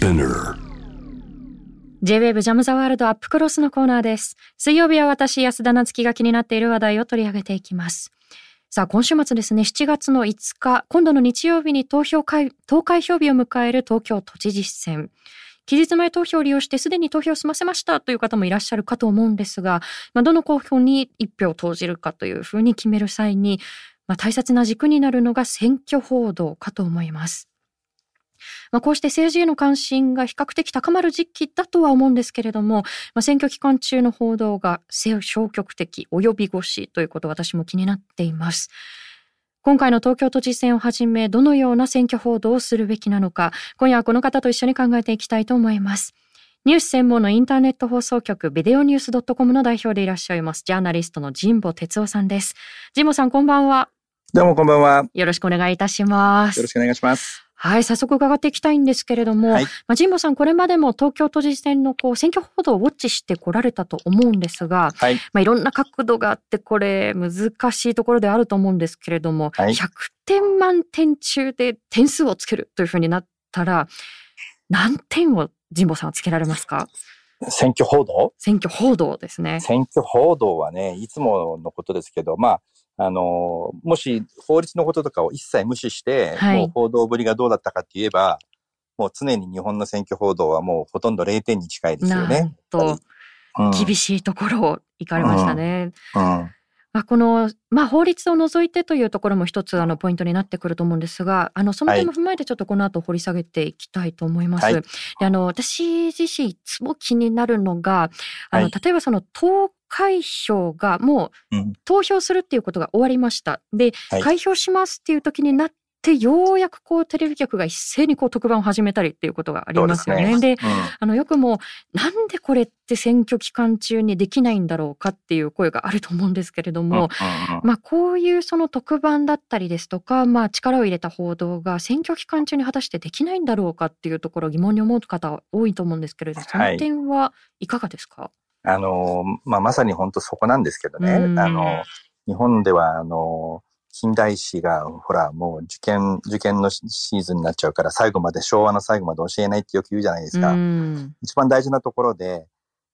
Spinner J-WAVE ジャムザワールドアップクロスのコーナーです。水曜日は私、安田なつきが気になっている話題を取り上げていきます。さあ、今週末ですね、7月の5日、今度の日曜日に投票会、投開票日を迎える東京都知事選。期日前投票を利用してすでに投票を済ませましたという方もいらっしゃるかと思うんですが、まあ、どの候補に一票を投じるかというふうに決める際に、まあ、大切な軸になるのが選挙報道かと思います。まあ、こうして政治への関心が比較的高まる時期だとは思うんですけれども、まあ、選挙期間中の報道が消極的及び腰ということ私も気になっています。今回の東京都知事選をはじめ、どのような選挙報道をするべきなのか、今夜はこの方と一緒に考えていきたいと思います。ニュース専門のインターネット放送局ビデオニュース .com の代表でいらっしゃいます、ジャーナリストの神保哲夫さんです。神保さん、こんばんは。どうもこんばんは。よろしくお願いいたします。よろしくお願いします。はい、早速伺っていきたいんですけれども、はいまあ、神保さん、これまでも東京都知事選のこう選挙報道をウォッチしてこられたと思うんですが、はい。まあ、いろんな角度があって、これ難しいところであると思うんですけれども、はい100点満点中で点数をつけるというふうになったら、何点を神保さんはつけられますか？選挙報道？選挙報道ですね。選挙報道はね、いつものことですけど、まあ、あの、もし法律のこととかを一切無視して、はいもう報道ぶりがどうだったかって言えば、もう常に日本の選挙報道はもうほとんど0点に近いですよね。と、うん、厳しいところを行かれましたね。うん。まあ、この、まあ、法律を除いてというところも一つあのポイントになってくると思うんですがあのその点も踏まえてちょっとこの後掘り下げていきたいと思います。はいであの私自身いつも気になるのがあの、はい例えばその投開票がもううん投票するっていうことが終わりました。で、はい開票しますっていう時になってようやくこうテレビ局が一斉にこう特番を始めたりっていうことがありますよね。でですねあのよくもなんでこれって選挙期間中にできないんだろうかっていう声があると思うんですけれどうん。も、うんうんまあこういうその特番だったりですとか、まあ力を入れた報道が選挙期間中に果たしてできないんだろうかっていうところを疑問に思う方多いと思うんですけれど、その点はいかがですか、あの、まあ、まさに本当そこなんですけどね。うんあの、日本では、あの、近代史が、ほら、もう受験、受験のシーズンになっちゃうから、最後まで、昭和の最後まで教えないってよく言うじゃないですか。うん一番大事なところで、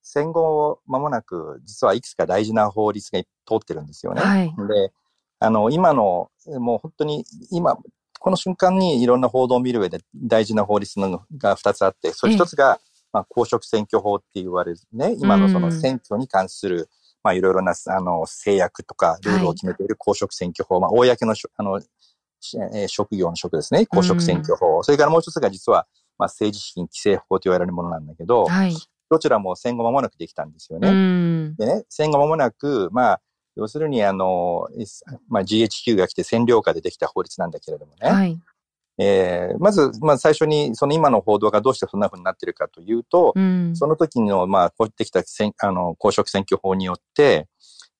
戦後間もなく、実はいくつか大事な法律が通ってるんですよね。はいで、あの、今の、もう本当に、今、この瞬間にいろんな報道を見る上で大事な法律のが2つあって、それ一つが、まあ、公職選挙法って言われるね、今のその選挙に関する、まあ、いろいろな、あの、制約とか、ルールを決めている公職選挙法、まあ、公のあの、しえー職業の職ですね、公職選挙法。それからもう一つが実は、まあ、政治資金規正法と言われるものなんだけど、はい。どちらも戦後間もなくできたんですようね。ん。でね、戦後間もなく、まあ、要するに、あの、まあ、GHQ が来て占領下でできた法律なんだけれどもね。はい。えーまず、まあ、最初に、その今の報道がどうしてそんな風になってるかというと、うん。その時の、まあ、こうってきた選あの公職選挙法によって、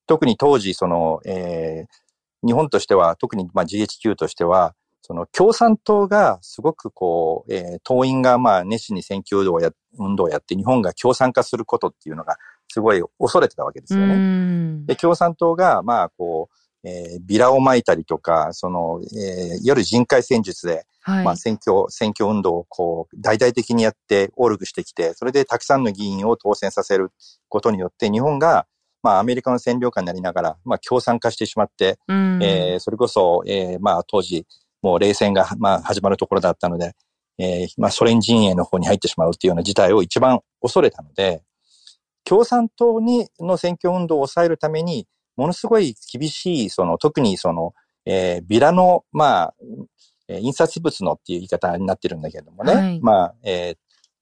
特に当時、その、えー日本としては、特に、まあ、GHQ としては、その共産党がすごくこう、えー党員がまあ熱心に選挙運動をや運動をやって日本が共産化することっていうのがすごい恐れてたわけですようね。んで、共産党がまあこう、えービラを撒いたりとか、その、えーいわゆる人海戦術で、はい。まあ選挙、選挙運動をこう、大々的にやって、オルグしてきて、それでたくさんの議員を当選させることによって、日本が、まあアメリカの占領下になりながら、まあ共産化してしまって、うんえーそれこそ、えーまあ当時、もう冷戦が、まあ、始まるところだったので、えーまあソ連陣営の方に入ってしまうっていうような事態を一番恐れたので、共産党にの選挙運動を抑えるために、ものすごい厳しい、その、特にその、えービラの、まあ、えー印刷物のっていう言い方になってるんだけれどもね、はいまあ、えー、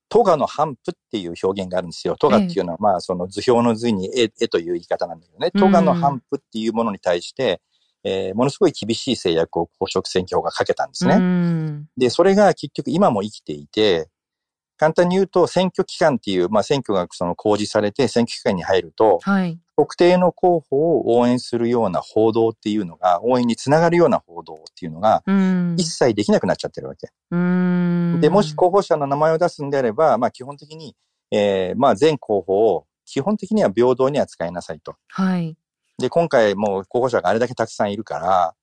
トガの反布っていう表現があるんですよ。トガっていうのは、まあ、その図表の図に絵絵という言い方なんだけどね。トガの反布っていうものに対して、えーものすごい厳しい制約を公職選挙法がかけたんですね。うんで、それが結局今も生きていて、簡単に言うと選挙期間っていう、まあ選挙がその公示されて選挙期間に入ると、はい。特定の候補を応援するような報道っていうのが、応援につながるような報道っていうのが、うん。一切できなくなっちゃってるわけ。うん。で、もし候補者の名前を出すんであれば、まあ基本的に、えーまあ全候補を基本的には平等に扱いなさいと。はい。で、今回もう候補者があれだけたくさんいるから、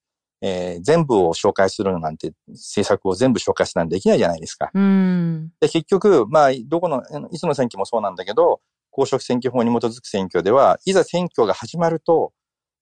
えー、全部を紹介するなんて、政策を全部紹介するなんてできないじゃないですか。うん、で、結局、まあ、どこの、いつの選挙もそうなんだけど、公職選挙法に基づく選挙では、いざ選挙が始まると、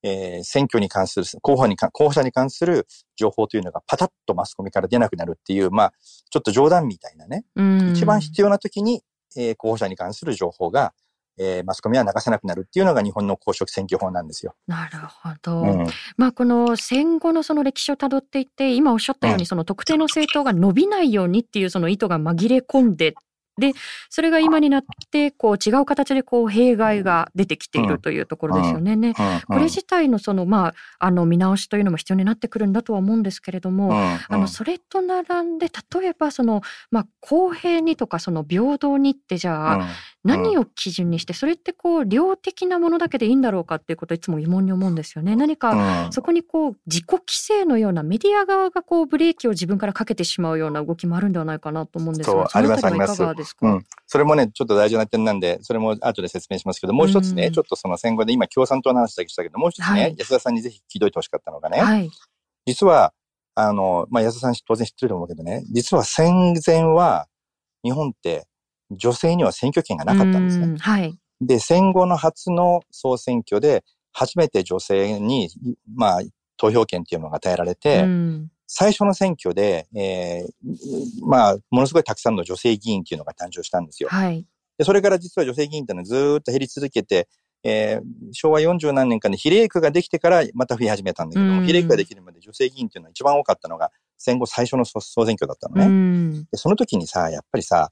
えー、選挙に関する、候補に候補者に関する情報というのがパタッとマスコミから出なくなるっていう、まあ、ちょっと冗談みたいなね。一番必要な時に、えー、候補者に関する情報がえー、マスコミは流せなくなるっていうのが日本の公職選挙法なんですよ。なるほど。うん、まあこの戦後のその歴史をたどっていって今おっしゃったようにその特定の政党が伸びないようにっていうその意図が紛れ込んででそれが今になってこう違う形でこう弊害が出てきているというところですよね。ねこれ自体のそのまああの見直しというのも必要になってくるんだとは思うんですけれども、あのそれと並んで例えばそのまあ公平にとかその平等にってじゃあ何を基準にしてそれってこう量的なものだけでいいんだろうかっていうことをいつも疑問に思うんですよね。何かそこにこう自己規制のようなメディア側がこうブレーキを自分からかけてしまうような動きもあるんではないかなと思うんですが、そのあたりはいかがですか？うん、それもねちょっと大事な点なんでそれも後で説明しますけどもう一つね、うん、ちょっとその戦後で今共産党の話だけしたけどもう一つね、はい、安田さんにぜひ聞いといてほしかったのがね、はい、実はあの、まあ、安田さん当然知ってると思うけどね実は戦前は日本って女性には選挙権がなかったんですね。はい。で、戦後の初の総選挙で、初めて女性に、まあ、投票権っていうのが与えられて、最初の選挙で、えー、まあ、ものすごいたくさんの女性議員っていうのが誕生したんですよ。はい。で、それから実は女性議員っていうのはずっと減り続けて、えー、昭和40何年間で比例区ができてからまた増え始めたんだけども、比例区ができるまで女性議員っていうのは一番多かったのが戦後最初の総選挙だったのね。でその時にさ、やっぱりさ、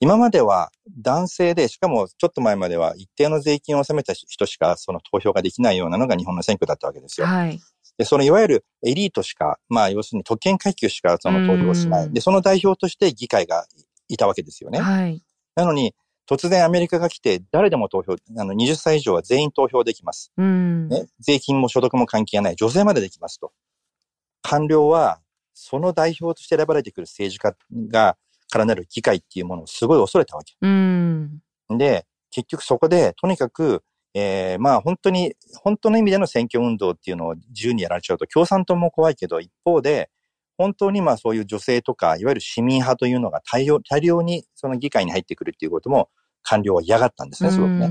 今までは男性で、しかもちょっと前までは一定の税金を納めた人しかその投票ができないようなのが日本の選挙だったわけですよ。はい。で、そのいわゆるエリートしか、まあ要するに特権階級しかその投票をしない。で、その代表として議会がいたわけですよね。はい。なのに、突然アメリカが来て、誰でも投票、あの、20歳以上は全員投票できます。うん、ね。税金も所得も関係がない。女性までできますと。官僚は、その代表として選ばれてくる政治家が、からなる議会っていうものをすごい恐れたわけ。うん、で、結局そこで、とにかく、えー、まあ本当に、本当の意味での選挙運動っていうのを自由にやられちゃうと、共産党も怖いけど、一方で、本当にまあそういう女性とか、いわゆる市民派というのが大量大量にその議会に入ってくるっていうことも官僚は嫌がったんですね、すごくね。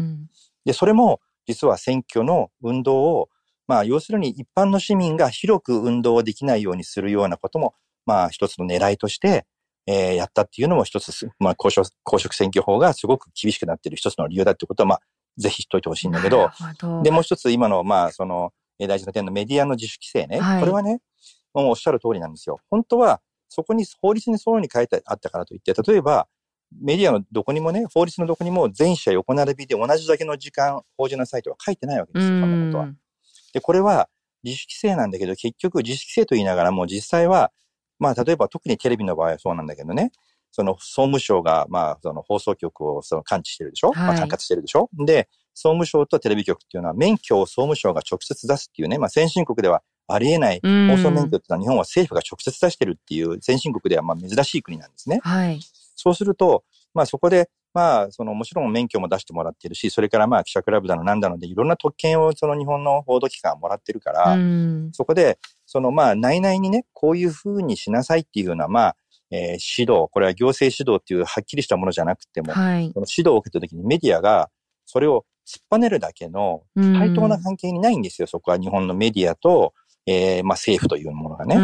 で、それも実は選挙の運動を、まあ要するに一般の市民が広く運動できないようにするようなことも、まあ一つの狙いとして、えー、やったっていうのも一つ、まあ公職公職選挙法がすごく厳しくなっている一つの理由だってことは、まあぜひ知っといてほしいんだけど、どで、もう一つ今の、まあその、大事な点のメディアの自主規制ね、はい、これはね、もうおっしゃる通りなんですよ。本当は、そこに法律にそういうに書いてあったからといって、例えば、メディアのどこにもね、法律のどこにも全社横並びで同じだけの時間報じなさいとは書いてないわけですよ、そんなことは。で、これは自主規制なんだけど、結局自主規制と言いながらも実際は、まあ、例えば特にテレビの場合はそうなんだけどね、その総務省が、まあ、その放送局をその感知してるでしょ、はい、まあ、管轄してるでしょ？で、総務省とテレビ局っていうのは免許を総務省が直接出すっていうね、まあ、先進国ではありえない放送免許っていうのは日本は政府が直接出してるっていう先進国ではまあ珍しい国なんですね。はい。そうすると、まあそこで、まあそのもちろん免許も出してもらってるし、それからまあ記者クラブだのなんだのでいろんな特権をその日本の報道機関もらってるから、そこで、そのまあ内々にね、こういうふうにしなさいっていうようなまあ、えー、指導、これは行政指導っていうはっきりしたものじゃなくても、はい、その指導を受けた時にメディアがそれを突っぱねるだけの対等な関係にないんですよ、そこは日本のメディアと、えー、まあ政府というものがね。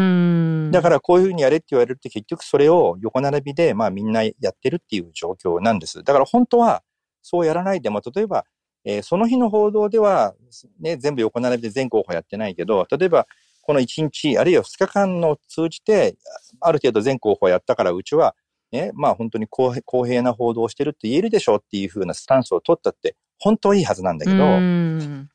だからこういうふうにやれって言われるって結局それを横並びでまあみんなやってるっていう状況なんです。だから本当はそうやらないでも、例えば、えー、その日の報道では、ね、全部横並びで全候補やってないけど、例えばこの1日あるいは2日間の通じて、ある程度全候補やったからうちは、ね、まあ本当に公平な報道をしてるって言えるでしょうっていうふうなスタンスを取ったって本当はいいはずなんだけど、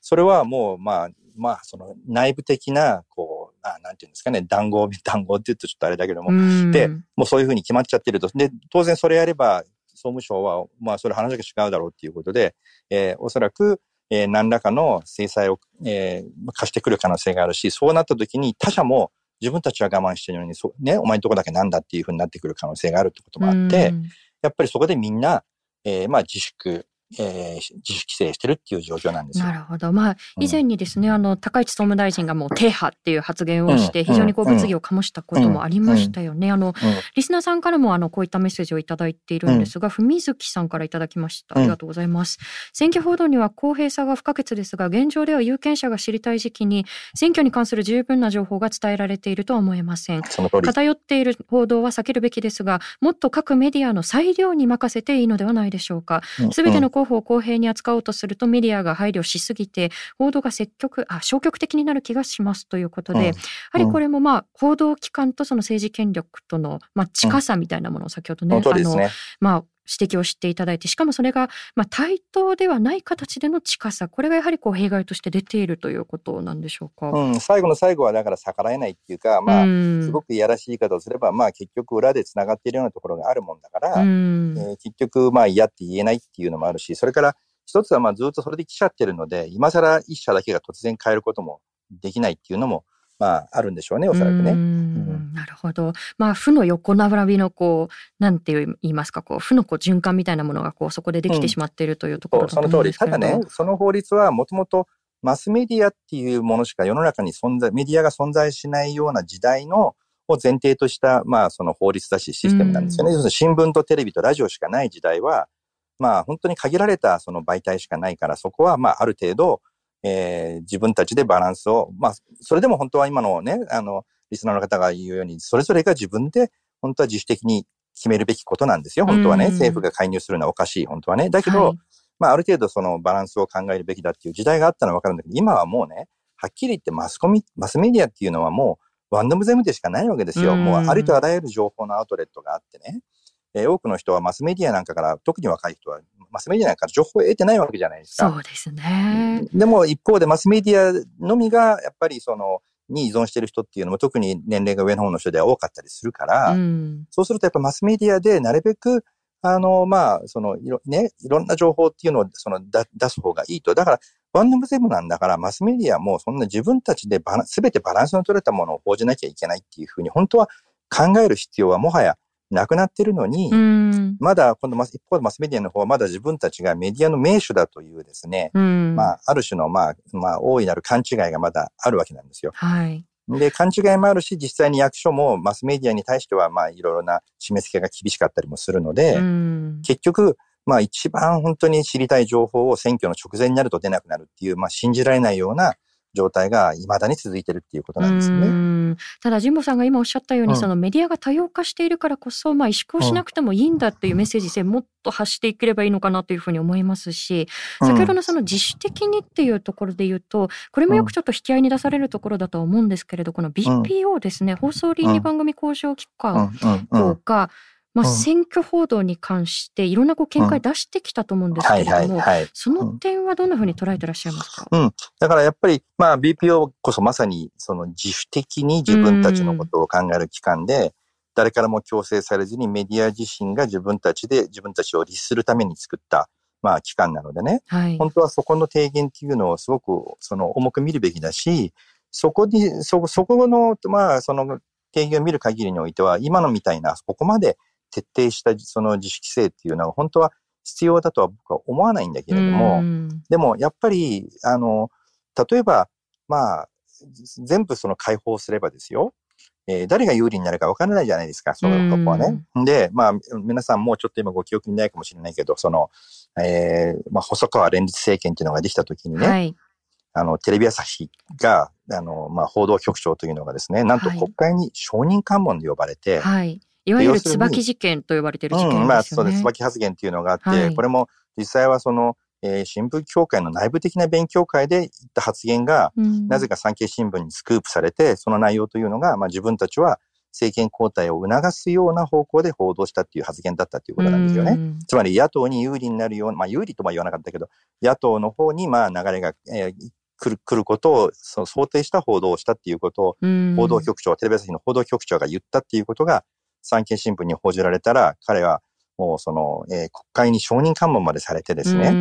それはもうまあまあ、その内部的な、こう、あなんていうんですかね、談合、談合って言うとちょっとあれだけども、で、もうそういうふうに決まっちゃってると。で、当然それやれば、総務省は、まあ、それ話が違うだろうっていうことで、えー、おそらく、えー、何らかの制裁を、えー、貸してくる可能性があるし、そうなった時に他者も自分たちは我慢してるのに、そね、お前のとこだけなんだっていうふうになってくる可能性があるってこともあって、やっぱりそこでみんな、えー、まあ自粛、えー、自主規制してるっていう状況なんですよ。なるほど。まあ、以前にですね、うん、あの、高市総務大臣がもう、停波っていう発言をして、非常にこう、物議を醸したこともありましたよね。あの、リスナーさんからも、あの、こういったメッセージをいただいているんですが、文月さんからいただきました。ありがとうございます。選挙報道には公平さが不可欠ですが、現状では有権者が知りたい時期に、選挙に関する十分な情報が伝えられているとは思えません。偏っている報道は避けるべきですが、もっと各メディアの裁量に任せていいのではないでしょうか。すべての候補を公平に扱おうとするとメディアが配慮しすぎて報道が積極あ消極的になる気がしますということで、うん、やはりこれもまあ報道機関とその政治権力とのまあ近さみたいなものを先ほどね、うん、あのまあ指摘をしていただいてしかもそれが、まあ、対等ではない形での近さこれがやはりこう弊害として出ているということなんでしょうか、うん、最後の最後はだから逆らえないっていうか、まあ、すごくいやらしい言い方をすれば、まあ、結局裏でつながっているようなところがあるもんだから、えー、結局まあ嫌って言えないっていうのもあるしそれから一つはまあずっとそれで来ちゃってるので今更一社だけが突然変えることもできないっていうのもまあ、あるんでしょうね、おそらくね。うんなるほど。まあ、負の横並びの、こう、なんて言いますか、こう、負のこう循環みたいなものが、こう、そこでできてしまっているというところだと思うんですけど、うん、その通り。ただね、その法律はもともとマスメディアっていうものしか世の中に存在、メディアが存在しないような時代の、を前提とした、まあ、その法律だし、システムなんですよね。要するに新聞とテレビとラジオしかない時代は、まあ、本当に限られたその媒体しかないから、そこは、まあ、ある程度、えー、自分たちでバランスを、まあ、それでも本当は今のね、あの、リスナーの方が言うように、それぞれが自分で、本当は自主的に決めるべきことなんですよ。本当はね、政府が介入するのはおかしい、本当はね。だけど、はい、まあ、ある程度そのバランスを考えるべきだっていう時代があったのはわかるんだけど、今はもうね、はっきり言ってマスコミ、マスメディアっていうのはもう、ワンダムゼムでしかないわけですよ。もうありとあらゆる情報のアウトレットがあってね。えー、多くの人はマスメディアなんかから、特に若い人はマスメディアなんか情報を得てないわけじゃないですか。そうですね。でも一方でマスメディアのみが、やっぱりその、に依存してる人っていうのも特に年齢が上の方の人では多かったりするから、うん、そうするとやっぱマスメディアでなるべく、あの、まあ、その、いろ、ね、いろんな情報っていうのを、その、だ出す方がいいと。だから、ワンナムゼムなんだから、マスメディアもそんな自分たちでバラ、すべてバランスの取れたものを報じなきゃいけないっていうふうに、本当は考える必要はもはやなくなってるのに、まだ、この一方でマスメディアの方はまだ自分たちがメディアの名手だというですね、まあ、ある種の、まあ、まあ、大いなる勘違いがまだあるわけなんですよ。はい。で、勘違いもあるし、実際に役所もマスメディアに対しては、まあ、いろいろな締め付けが厳しかったりもするので、結局、まあ、一番本当に知りたい情報を選挙の直前になると出なくなるっていう、まあ、信じられないような状態が未だに続いてるっていうことなんですね。ただ神保さんが今おっしゃったように、うん、そのメディアが多様化しているからこそ、まあ、萎縮をしなくてもいいんだっていうメッセージ性もっと発していければいいのかなというふうに思いますし、先ほどのその自主的にっていうところで言うと、これもよくちょっと引き合いに出されるところだと思うんですけれど、この BPO ですね、放送倫理番組交渉機関が、まあ、選挙報道に関していろんなこう見解出してきたと思うんですけれども、その点はどんなふうに捉えてらっしゃいますか、うん、だからやっぱり、まあ、BPO こそまさにその自主的に自分たちのことを考える機関で、誰からも強制されずにメディア自身が自分たちで自分たちを律するために作った、まあ、機関なのでね、はい、本当はそこの提言っていうのをすごくその重く見るべきだし、そこに、そ、そこの、まあ、その提言を見る限りにおいては、今のみたいな、ここまで徹底したその自主規制っていうのは本当は必要だとは僕は思わないんだけれども、でもやっぱり、あの、例えば、まあ、全部その解放すればですよ、えー、誰が有利になるか分からないじゃないですか、そういうとこはね。で、まあ、皆さんもうちょっと今ご記憶にないかもしれないけど、その、えー、まあ、細川連立政権っていうのができたときにね、はい、あの、テレビ朝日が、あの、まあ、報道局長というのがですね、なんと国会に承認喚問で呼ばれて、はいいわゆる椿事件と呼ばれている事件ですよね。うん、まあそうです。椿発言っていうのがあって、はい、これも実際はその、えー、新聞協会の内部的な勉強会で言った発言が、うん、なぜか産経新聞にスクープされて、その内容というのが、まあ自分たちは政権交代を促すような方向で報道したっていう発言だったっていうことなんですよね。つまり野党に有利になるような、まあ有利とは言わなかったけど、野党の方にまあ流れが、えー、来る、来ることをその想定した報道をしたっていうことを、報道局長、テレビ朝日の報道局長が言ったっていうことが、産経新聞に報じられたら、彼はもうその、えー、国会に承認喚問までされてですね、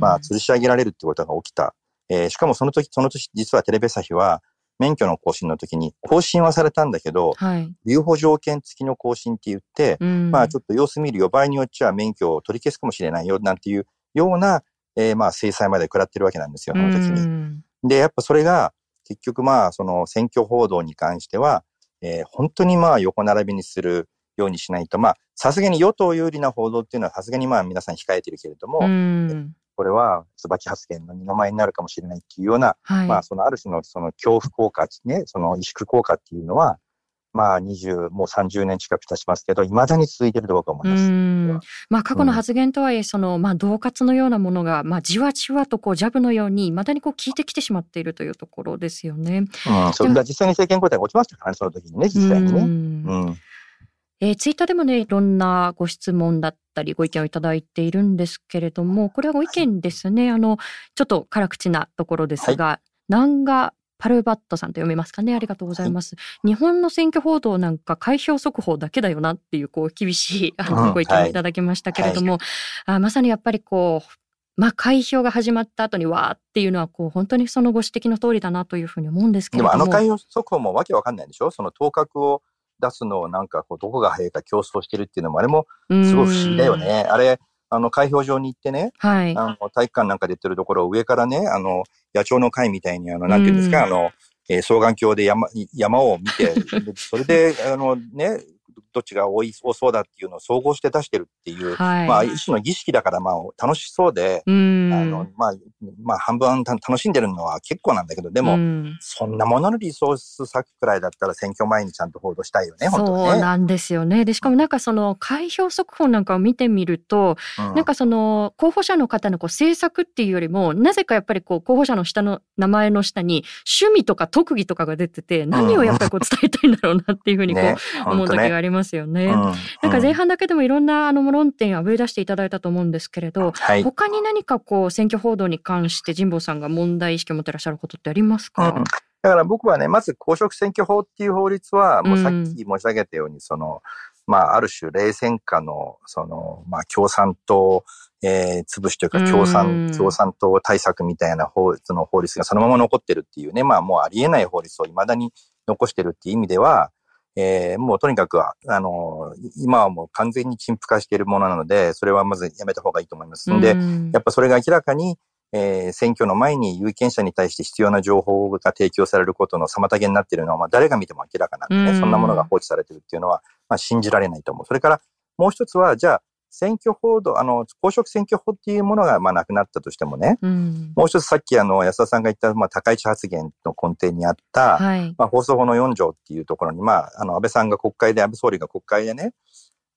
まあ、吊るし上げられるってことが起きた。えー、しかもその時、その年、実はテレビ朝日は、免許の更新の時に、更新はされたんだけど、はい、留保条件付きの更新って言って、まあちょっと様子見るよ、場合によっちゃ免許を取り消すかもしれないよ、なんていうような、えー、まあ制裁まで食らってるわけなんですよ、この時に。で、やっぱそれが結局まあその選挙報道に関しては、えー、本当にまあ横並びにするようにしないと、まあさすがに与党有利な報道っていうのはさすがにまあ皆さん控えてるけれども、これは椿発言の二の舞になるかもしれないっていうような、はい、まあそのある種のその恐怖効果ね、その萎縮効果っていうのは、まあ20、もう30年近く経ちますけど、いまだに続いていると僕は思います。まあ過去の発言とはいえ、その、まあ恫喝のようなものが、まあじわじわとこうジャブのように、いまだにこう効いてきてしまっているというところですよね。うん、それが実際に政権交代が落ちましたからね、その時にね、実際にね。うん。えー、ツイッターでもね、いろんなご質問だったり、ご意見をいただいているんですけれども、これはご意見ですね。あの、ちょっと辛口なところですが、はい、南賀パルバットさんと読めますかねありがとうございます。日本の選挙報道なんか開票速報だけだよなっていうこう厳しいあのご意見をいただきましたけれども、はいあまさにやっぱりこうまあ、開票が始まった後にわーっていうのはこう本当にそのご指摘の通りだなというふうに思うんですけれども。でもあの開票速報もわけわかんないでしょ？その当確を出すのをなんかこうどこが早いか競争してるっていうのもあれもすごい不思議だよね。あれあの、開票場に行ってね、はい、あの体育館なんか出てるところを上からね、あの、野鳥の会みたいに、あの、なんていうんですか、あの、えー、双眼鏡で山、山を見て、それで、あのね、どっちが多い、多そうだっていうのを総合して出してるっていう、はい、まあ、一種の儀式だから、まあ、楽しそうで、あの、まあ、まあ、半分楽しんでるのは結構なんだけど、でも、そんなもののリソース割くくらいだったら選挙前にちゃんと報道したいよね、本当ね。そうなんですよね。で、しかもなんかその、開票速報なんかを見てみると、うん、なんかその、候補者の方のこう政策っていうよりも、なぜかやっぱりこう、候補者の下の名前の下に、趣味とか特技とかが出てて、何をやっぱりこう伝えたいんだろうなっていうふうにこう、ね、思う時がありますよね。うん、なんか前半だけでもいろんなあの論点あぶり出していただいたと思うんですけれど、はい、他に何かこう選挙報道に関して神保さんが問題意識を持ってらっしゃることってありますか、うん、だから僕はね、まず公職選挙法っていう法律は、もうさっき申し上げたように、その、まあ、ある種、冷戦下の、その、まあ、共産党、えー、潰しというか、共産、共産党対策みたいな法律の法律がそのまま残ってるっていうね、まあ、もうありえない法律を未だに残してるっていう意味では、えー、もうとにかくは、あの、今はもう完全に陳腐化しているものなので、それはまずやめた方がいいと思います。んで、やっぱそれが明らかに、えー、選挙の前に有権者に対して必要な情報が提供されることの妨げになっているのは、まあ、誰が見ても明らかなんでね、そんなものが放置されているっていうのは、まあ、信じられないと思う。それから、もう一つは、じゃあ、選挙報道、あの、公職選挙法っていうものが、まあ、なくなったとしてもね、うん、もう一つさっき、あの、安田さんが言った、まあ、高市発言の根底にあった、はい、まあ、放送法の4条っていうところに、まあ、あの、安倍さんが国会で、安倍総理が国会でね、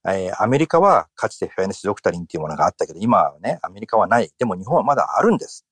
えー、アメリカはかつてフェアネスドクタリンっていうものがあったけど、今はね、アメリカはない。でも日本はまだあるんです。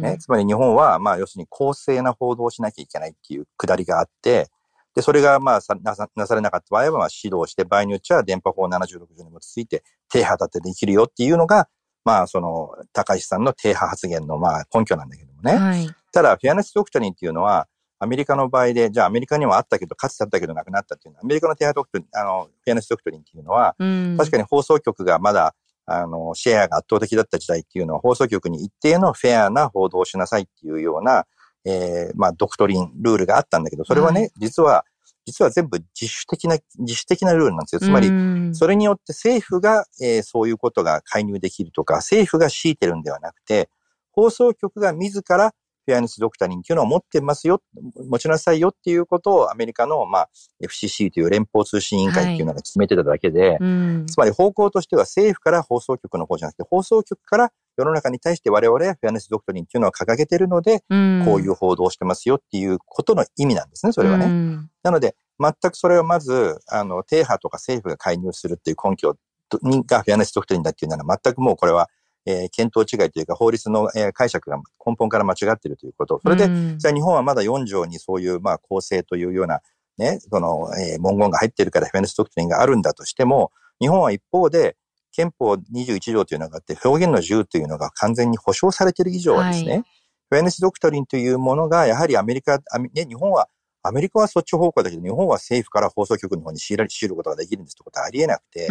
ね、つまり日本は、まあ、要するに公正な報道をしなきゃいけないっていうくだりがあって、で、それがまあさなさなされなかった。場合は、まあ指導して、場合によっちゃ電波法76条に基づいて、低波立てできるよっていうのが、まあその、高石さんの低波発言のまあ根拠なんだけどもね。はい、ただ、フェアネスドクタリンっていうのは、アメリカの場合で、じゃあアメリカにはあったけど、かつてあったけどなくなったっていうの。は、アメリカの低波ドクトリン、あの、フェアネスドクトリンっていうのは、うん、確かに放送局がまだ、あの、シェアが圧倒的だった時代っていうのは、放送局に一定のフェアな報道をしなさいっていうような、えー、まあ、ドクトリン、ルールがあったんだけど、それはね、はい、実は、実は全部自主的な、自主的なルールなんですよ。つまり、それによって政府が、えー、そういうことが介入できるとか、政府が強いてるんではなくて、放送局が自らフェアネスドクタリンっていうのを持ってますよ、持ちなさいよっていうことをアメリカの、まあ、FCC という連邦通信委員会っていうのが決めてただけで、はいうん、つまり方向としては政府から放送局の方じゃなくて、放送局から世の中に対して我々はフェアネスドクトリンっていうのを掲げてるので、うん、こういう報道をしてますよっていうことの意味なんですね、それはね。うん、なので、全くそれをまず、あの、停波とか政府が介入するっていう根拠がフェアネスドクトリンだっていうなら全くもうこれはえー、検討違いというか法律の、えー、解釈が根本から間違っているということ。それで、じゃあ日本はまだ4条にそういう、まあ、公正というような、ね、その、えー、文言が入っているからフェネスドクトリンがあるんだとしても、日本は一方で、憲法21条というのがあって、表現の自由というのが完全に保障されている以上はですね、はい、フェネスドクトリンというものが、やはりアメリカ、ね、日本は、アメリカはそっち方向だけど、日本は政府から放送局の方に強いることができるんですってことはありえなくて、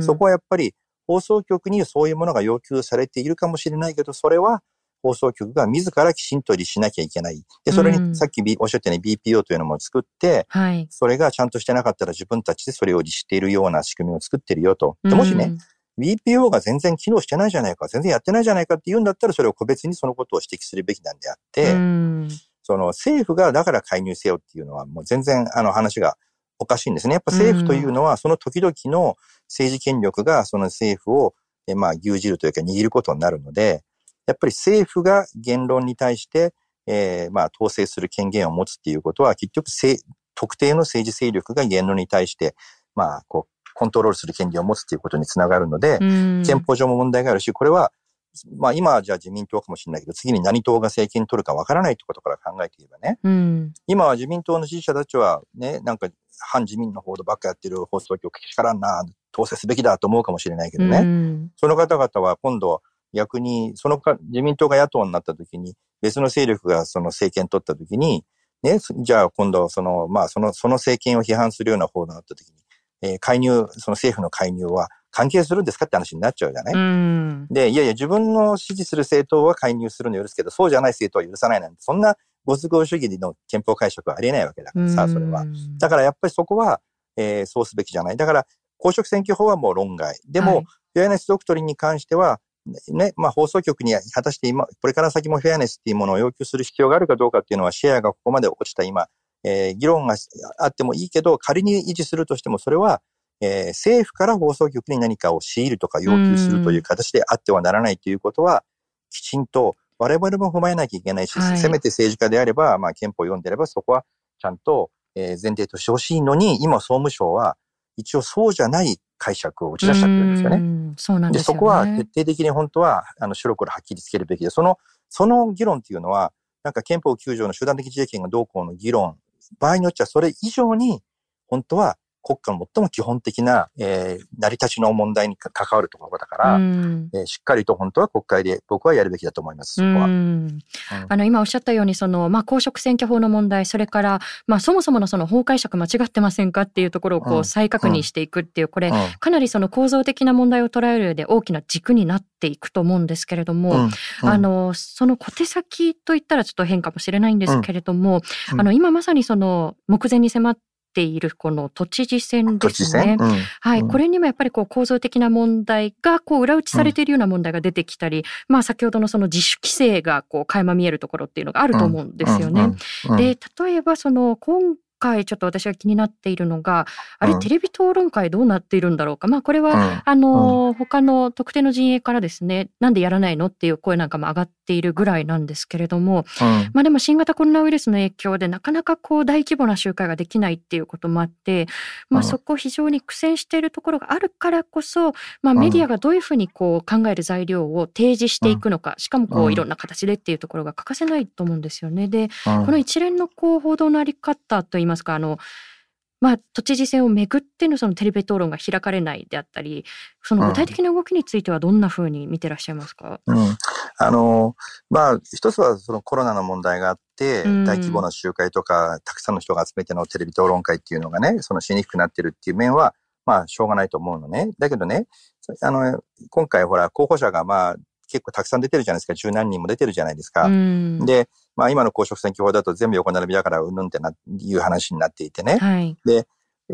そこはやっぱり放送局にそういうものが要求されているかもしれないけど、それは放送局が自らきちんと律しなきゃいけない。で、それにさっき、おっしゃったように BPO というのも作って、はい、それがちゃんとしてなかったら自分たちでそれを律しているような仕組みを作ってるよと。でもしね、BPO が全然機能してないじゃないか、全然やってないじゃないかって言うんだったら、それを個別にそのことを指摘するべきなんであって、その政府がだから介入せよっていうのはもう全然あの話がおかしいんですね。やっぱ政府というのはその時々の政治権力がその政府をえまあ牛耳るというか握ることになるので、やっぱり政府が言論に対して、えー、まあ統制する権限を持つっていうことは結局特定の政治勢力が言論に対して、まあこうコントロールする権利を持つということにつながるので、憲法上も問題があるし、これはまあ今はじゃあ自民党かもしれないけど、次に何党が政権取るかわからないってことから考えていればね、うん、今は自民党の支持者たちはね、なんか反自民の報道ばっかやってる放送局けしからんな、統制すべきだと思うかもしれないけどね、うん、その方々は今度逆に、そのか、自民党が野党になった時に、別の勢力がその政権取った時に、ね、じゃあ今度その、まあその、その政権を批判するような報道になった時に、えー、介入、その政府の介入は関係するんですかって話になっちゃうじゃない、うん、で、いやいや、自分の支持する政党は介入するの許すけど、そうじゃない政党は許さないなんて、そんなご都合主義の憲法解釈はありえないわけだからさ、それは。だからやっぱりそこは、えー、そうすべきじゃない。だから、公職選挙法はもう論外。でも、はい、フェアネスドクトリンに関しては、ね、まあ放送局に果たして今、これから先もフェアネスっていうものを要求する必要があるかどうかっていうのは、シェアがここまで落ちた今、えー、議論があってもいいけど、仮に維持するとしても、それは、えー、政府から放送局に何かを強いるとか要求するという形であってはならないということは、きちんと我々も踏まえなきゃいけないし、はい、せめて政治家であれば、まあ憲法を読んでればそこはちゃんと、えー、前提としてほしいのに、今総務省は一応そうじゃない解釈を打ち出しちゃってるんですよね。そうなんですよ、ね、そこは徹底的に本当は、あの、白黒はっきりつけるべきで、その、その議論っていうのは、なんか憲法9条の集団的自衛権がどうこうの議論、場合によってはそれ以上に、本当は国家の最も基本的な、えー、成り立ちの問題に関わるところだから、うん、えー、しっかりと本当は国会で僕はやるべきだと思います、そこは。うん、あの、今おっしゃったように、その、まあ、公職選挙法の問題、それから、まあ、そもそものその法解釈間違ってませんかっていうところをこう再確認していくっていう、これ、かなりその構造的な問題を捉える上で大きな軸になっていくと思うんですけれども、あの、その小手先といったらちょっと変かもしれないんですけれども、あの、今まさにその目前に迫ってているこの都知事選ですね。うん、はい、これにもやっぱりこう構造的な問題がこう裏打ちされているような問題が出てきたり、うん、まあ先ほどのその自主規制がこう垣間見えるところっていうのがあると思うんですよね。で、例えばその今回ちょっと私が気になっているのが、あれ、テレビ討論会どうなっているんだろうか？まあこれは、あの、他の特定の陣営からですね、なんでやらないのっていう声なんかも上がっているぐらいなんですけれども、まあでも新型コロナウイルスの影響でなかなかこう大規模な集会ができないっていうこともあって、まあそこ非常に苦戦しているところがあるからこそ、まあメディアがどういうふうにこう考える材料を提示していくのか、しかもこういろんな形でっていうところが欠かせないと思うんですよね。で、この一連のこう報道のあり方といいますか、あの、まあ、都知事選をめぐってのそのテレビ討論が開かれないであったり、その具体的な動きについてはどんなふうに見てらっしゃいますか、うん、あの、まあ、一つはそのコロナの問題があって、大規模な集会とか、たくさんの人が集めてのテレビ討論会っていうのがね、そのしにくくなってるっていう面は、まあ、しょうがないと思うのね。だけどね、あの、今回ほら、候補者がまあ、結構たくさん出てるじゃないですか。十何人も出てるじゃないですか。で、まあ今の公職選挙法だと全部横並びだからうんぬんってな、いう話になっていてね。はい、で、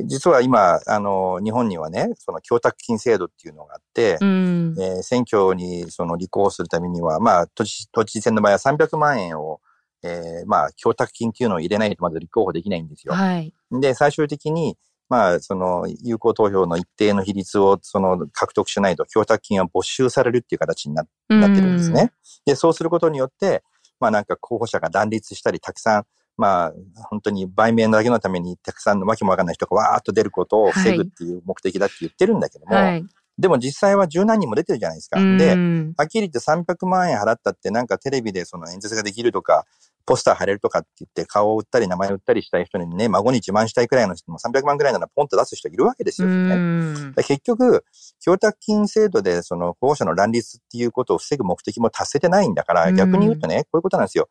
実は今、あの、日本にはね、その供託金制度っていうのがあって、うん、えー、選挙にその立候補するためには、まあ、都知都知事選の場合は300万円を、えー、まあ、供託金っていうのを入れないとまず立候補できないんですよ。はい、で、最終的に、まあ、その、有効投票の一定の比率を、その、獲得しないと、供託金は没収されるっていう形にななってるんですね。で、そうすることによって、まあなんか候補者が乱立したり、たくさん、まあ、本当に売名だけのためにたくさんのわけもわかんない人がわーっと出ることを防ぐっていう目的だって言ってるんだけども、はい、でも実際は十何人も出てるじゃないですか。で、はっきり言って300万円払ったってなんかテレビでその演説ができるとか、ポスター貼れるとかって言って顔を売ったり名前を売ったりしたい人にね、孫に自慢したいくらいの人も300万くらいならポンと出す人いるわけですよね。結局、供託金制度でその候補者の乱立っていうことを防ぐ目的も達せてないんだから、逆に言うとね、こういうことなんですよ。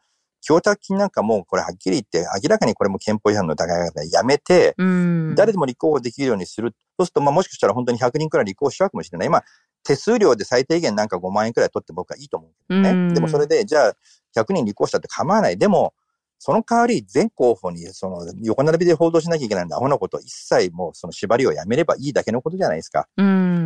供託金なんかもうこれはっきり言って明らかにこれも憲法違反の疑いがやめて、誰でも立候補できるようにする。そうすると、まあもしかしたら本当に100人くらい立候補しちゃうかもしれない。まあ手数料で最低限なんか5万円くらい取って僕はいいと思うけどね。でもそれで、じゃあ100人立候補したって構わない。でも、その代わり全候補にその横並びで報道しなきゃいけないんだ、アホなこと一切もうその縛りをやめればいいだけのことじゃないですか。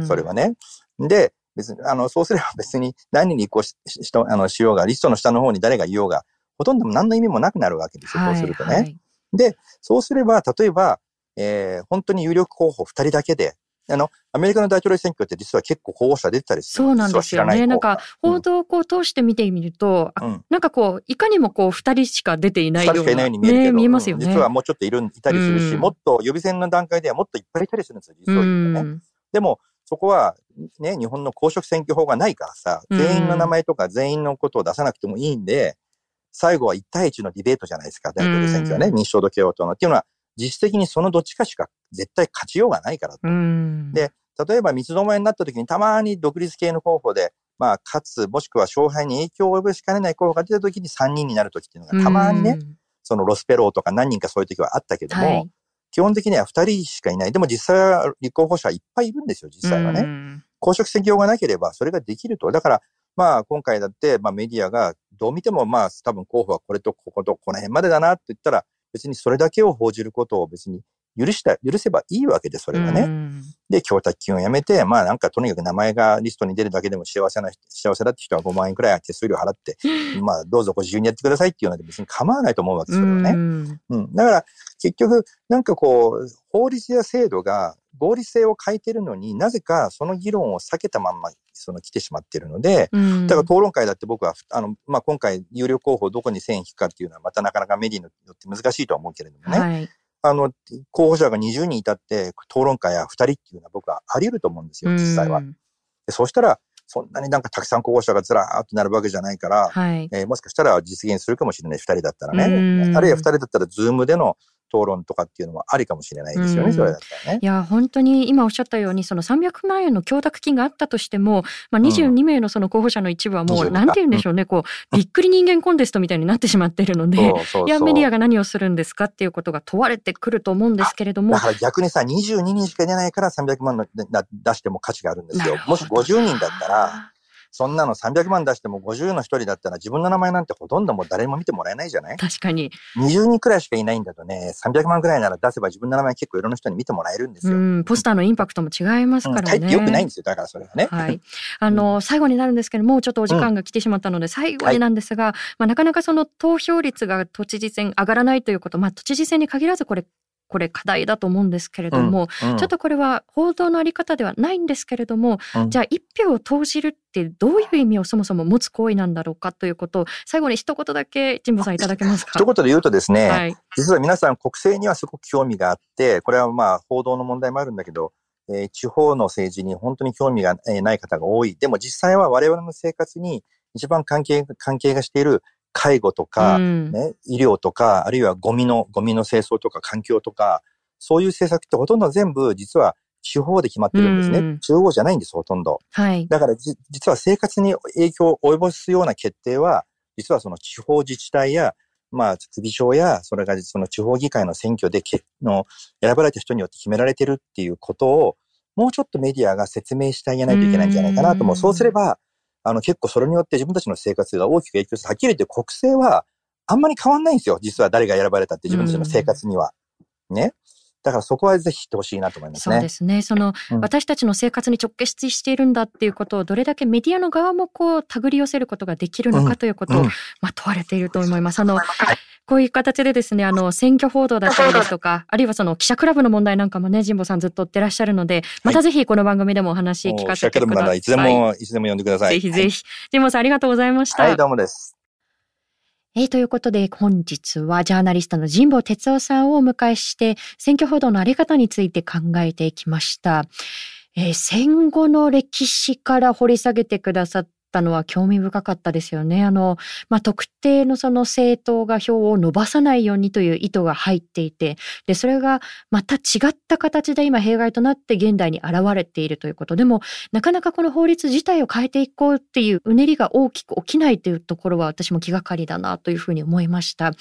それはね。で、別に、あの、そうすれば別に何に移行ししあのしようが、リストの下の方に誰がいようが、ほとんど何の意味もなくなるわけですよ、こうするとね。はい、で、そうすれば、例えば、えー、本当に有力候補2人だけで、あの、アメリカの大統領選挙って実は結構候補者出てたりするそうなんですよね。なんか、報道をこう通して見てみると、うん、なんかこう、いかにもこう、二人しか出ていないような。人しかいないように見えるけど、ね、見えますよね。実はもうちょっといる、いたりするし、うん、もっと予備選の段階ではもっといっぱいいたりするんですよ、実を言うとね。うん、でも、そこは、ね、日本の公職選挙法がないからさ、全員の名前とか全員のことを出さなくてもいいんで、最後は1対1のディベートじゃないですか、大統領選挙はね、民主党と共和党の。っていうのは、実質的にそのどっちかしか絶対勝ちようがないからと。で、例えば三つどもえになった時にたまに独立系の候補で、まあ、勝つ、もしくは勝敗に影響を及ぼしかねない候補が出た時に3人になる時っていうのがたまにね、そのロスペローとか何人かそういう時はあったけども、はい、基本的には2人しかいない。でも実際は立候補者いっぱいいるんですよ、実際はね。公職選挙がなければそれができると。だから、まあ今回だって、まあメディアがどう見てもまあ多分候補はこれとこことこの辺までだなって言ったら、別にそれだけを報じることを別に許した、許せばいいわけで、それはね。で、供託金をやめて、まあなんかとにかく名前がリストに出るだけでも幸せな、幸せだって人は5万円くらい手数料払って、まあどうぞご自由にやってくださいっていうので別に構わないと思うわけですよね。うん。だから結局、なんかこう、法律や制度が合理性を欠いてるのになぜかその議論を避けたまんまその来てしまってるので、だから討論会だって僕は、あの、まあ、今回有力候補をどこに線引くかっていうのはまたなかなかメディアによって難しいとは思うけれどもね。はいあの、候補者が20人いたって討論会や2人っていうのは僕はあり得ると思うんですよ、実際は。でそうしたら、そんなになんかたくさん候補者がずらーっとなるわけじゃないから、はい、えー、もしかしたら実現するかもしれない、2人だったらね。あるいは2人だったら、ズームでの討論とかっていうのもありかもしれないですよね、それだったらね。いや、本当に今おっしゃったように、その300万円の供託金があったとしても、まあ、22名のその候補者の一部はもう、うん、なんて言うんでしょうね、こう、びっくり人間コンテストみたいになってしまっているので、いや、メディアが何をするんですかっていうことが問われてくると思うんですけれども。だから逆にさ、22人しか出ないから300万の出しても価値があるんですよ。もし50人だったら、そんなの300万出しても50の一人だったら自分の名前なんてほとんどもう誰も見てもらえないじゃない？確かに。20人くらいしかいないんだとね、300万くらいなら出せば自分の名前結構いろんな人に見てもらえるんですよ。うん、ポスターのインパクトも違いますからね。うん、よくないんですよ、だからそれはね。はい。あの、最後になるんですけども、ちょっとお時間が来てしまったので、最後になんですが、はい、まあなかなかその投票率が都知事選上がらないということ、まあ都知事選に限らずこれこれ課題だと思うんですけれども、うんうん、ちょっとこれは報道のあり方ではないんですけれども、うん、じゃあ一票を投じるってどういう意味をそもそも持つ行為なんだろうかということを最後に一言だけ神保さんいただけますか？一言で言うとですね、はい、実は皆さん国政にはすごく興味があってこれはまあ報道の問題もあるんだけどえー、地方の政治に本当に興味がない方が多い。でも実際は我々の生活に一番関係、関係がしている介護とか、ね、医療とか、あるいはゴミの、ゴミの清掃とか環境とか、そういう政策ってほとんど全部実は地方で決まってるんですね。うん、中央じゃないんです、ほとんど。はい。だから実は生活に影響を及ぼすような決定は、実はその地方自治体や、まあ、首相や、それがその地方議会の選挙でけの選ばれた人によって決められてるっていうことを、もうちょっとメディアが説明してあげないといけないんじゃないかなと思う。うそうすれば、あの、結構それによって自分たちの生活が大きく影響する。はっきり言って国政はあんまり変わんないんですよ。実は誰が選ばれたって自分たちの生活には。ね。だからそこはぜひ知ってほしいなと思いますね。そうですね。その、うん、私たちの生活に直結しているんだっていうことをどれだけメディアの側もこう手繰り寄せることができるのかということを、うん、まあ問われていると思います。あの、はい、こういう形でですね、あの、選挙報道だったりですとか、あるいはその記者クラブの問題なんかもね、神保さんずっと追ってらっしゃるので、またぜひこの番組でもお話聞かせてください。記者クラブならいつでも、いつでも呼んでください。ぜひぜひ。神保さんありがとうございました。はい、どうもです。えー、ということで本日はジャーナリストの神保哲夫さんをお迎えして選挙報道のあり方について考えていきました。えー、戦後の歴史から掘り下げてくださったのは興味深かったですよね。あの、まあ、特定のその政党が票を伸ばさないようにという意図が入っていて、で、それがまた違った形で今弊害となって現代に現れているということ。でも、なかなかこの法律自体を変えていこうっていううねりが大きく起きないというところは私も気がかりだなというふうに思いました。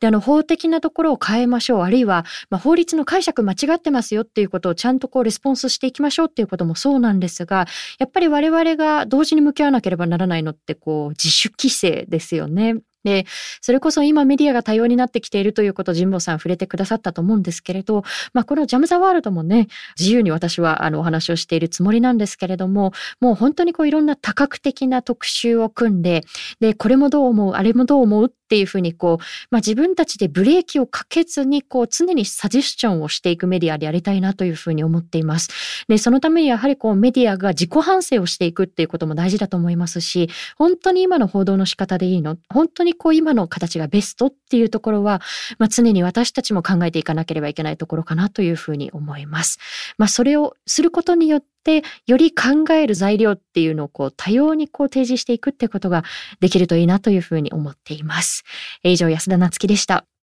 で、あの、法的なところを変えましょう。あるいは、まあ、法律の解釈間違ってますよっていうことをちゃんとこうレスポンスしていきましょうっていうこともそうなんですが、やっぱり我々が同時に向き合わなきゃければならないのってこう自主規制ですよね。で、それこそ今メディアが多様になってきているということを神保さん触れてくださったと思うんですけれど、まあこのジャム・ザ・ワールドもね、自由に私はあのお話をしているつもりなんですけれども、もう本当にこういろんな多角的な特集を組んで、で、これもどう思う、あれもどう思うっっていうふうにこう、まあ自分たちでブレーキをかけずにこう常にサジェスチョンをしていくメディアでやりたいなというふうに思っています。で、そのためにやはりこうメディアが自己反省をしていくっていうことも大事だと思いますし、本当に今の報道の仕方でいいの？本当にこう今の形がベストっていうところは、まあ、常に私たちも考えていかなければいけないところかなというふうに思います。まあ、それをすることによって、より考える材料っていうのをこう多様にこう提示していくってことができるといいなというふうに思っています。以上、安田なつきでした。